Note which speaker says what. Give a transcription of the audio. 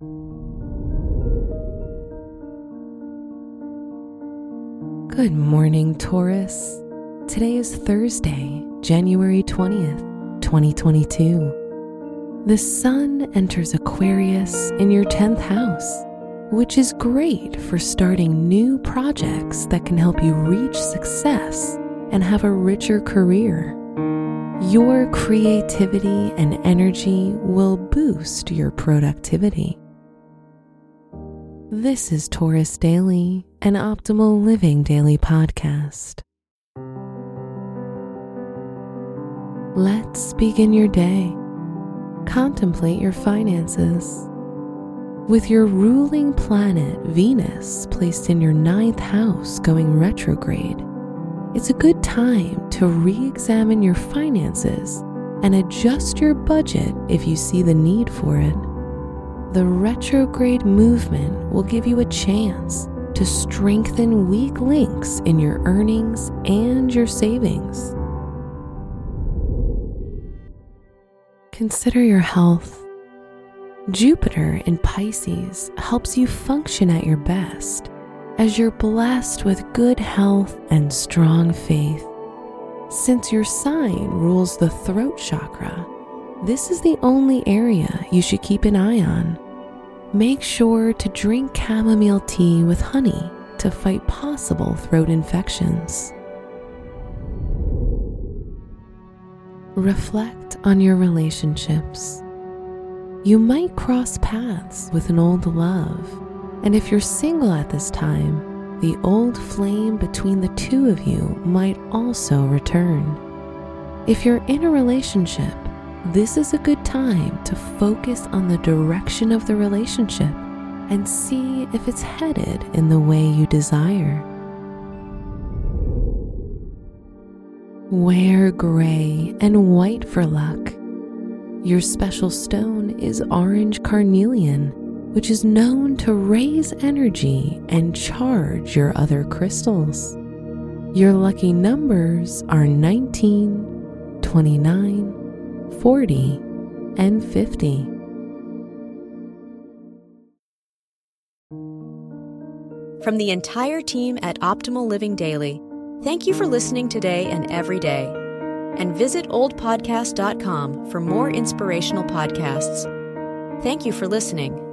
Speaker 1: Good morning, Taurus. Today is Thursday, January 20th, 2022. The sun enters Aquarius in your 10th house, which is great for starting new projects that can help you reach success and have a richer career. Your creativity and energy will boost your productivity. This is Taurus Daily, an optimal living daily podcast. Let's begin your day. Contemplate your finances. With your ruling planet Venus placed in your ninth house going retrograde, it's a good time to re examine your finances and adjust your budget if you see the need for it the retrograde movement will give you a chance to strengthen weak links in your earnings and your savings. Consider your health. Jupiter in Pisces helps you function at your best as you're blessed with good health and strong faith. Since your sign rules the throat chakra, this is the only area you should keep an eye on. Make sure to drink chamomile tea with honey to fight possible throat infections. Reflect on your relationships. You might cross paths with an old love, and if you're single at this time, the old flame between the two of you might also return. If you're in a relationship, this is a good time to focus on the direction of the relationship and see if it's headed in the way you desire. Wear gray and white for luck. Your special stone is orange carnelian, which is known to raise energy and charge your other crystals. Your lucky numbers are 19, 29, 40, and 50.
Speaker 2: From the entire team at Optimal Living Daily, thank you for listening today and every day. And visit oldpodcast.com for more inspirational podcasts. Thank you for listening.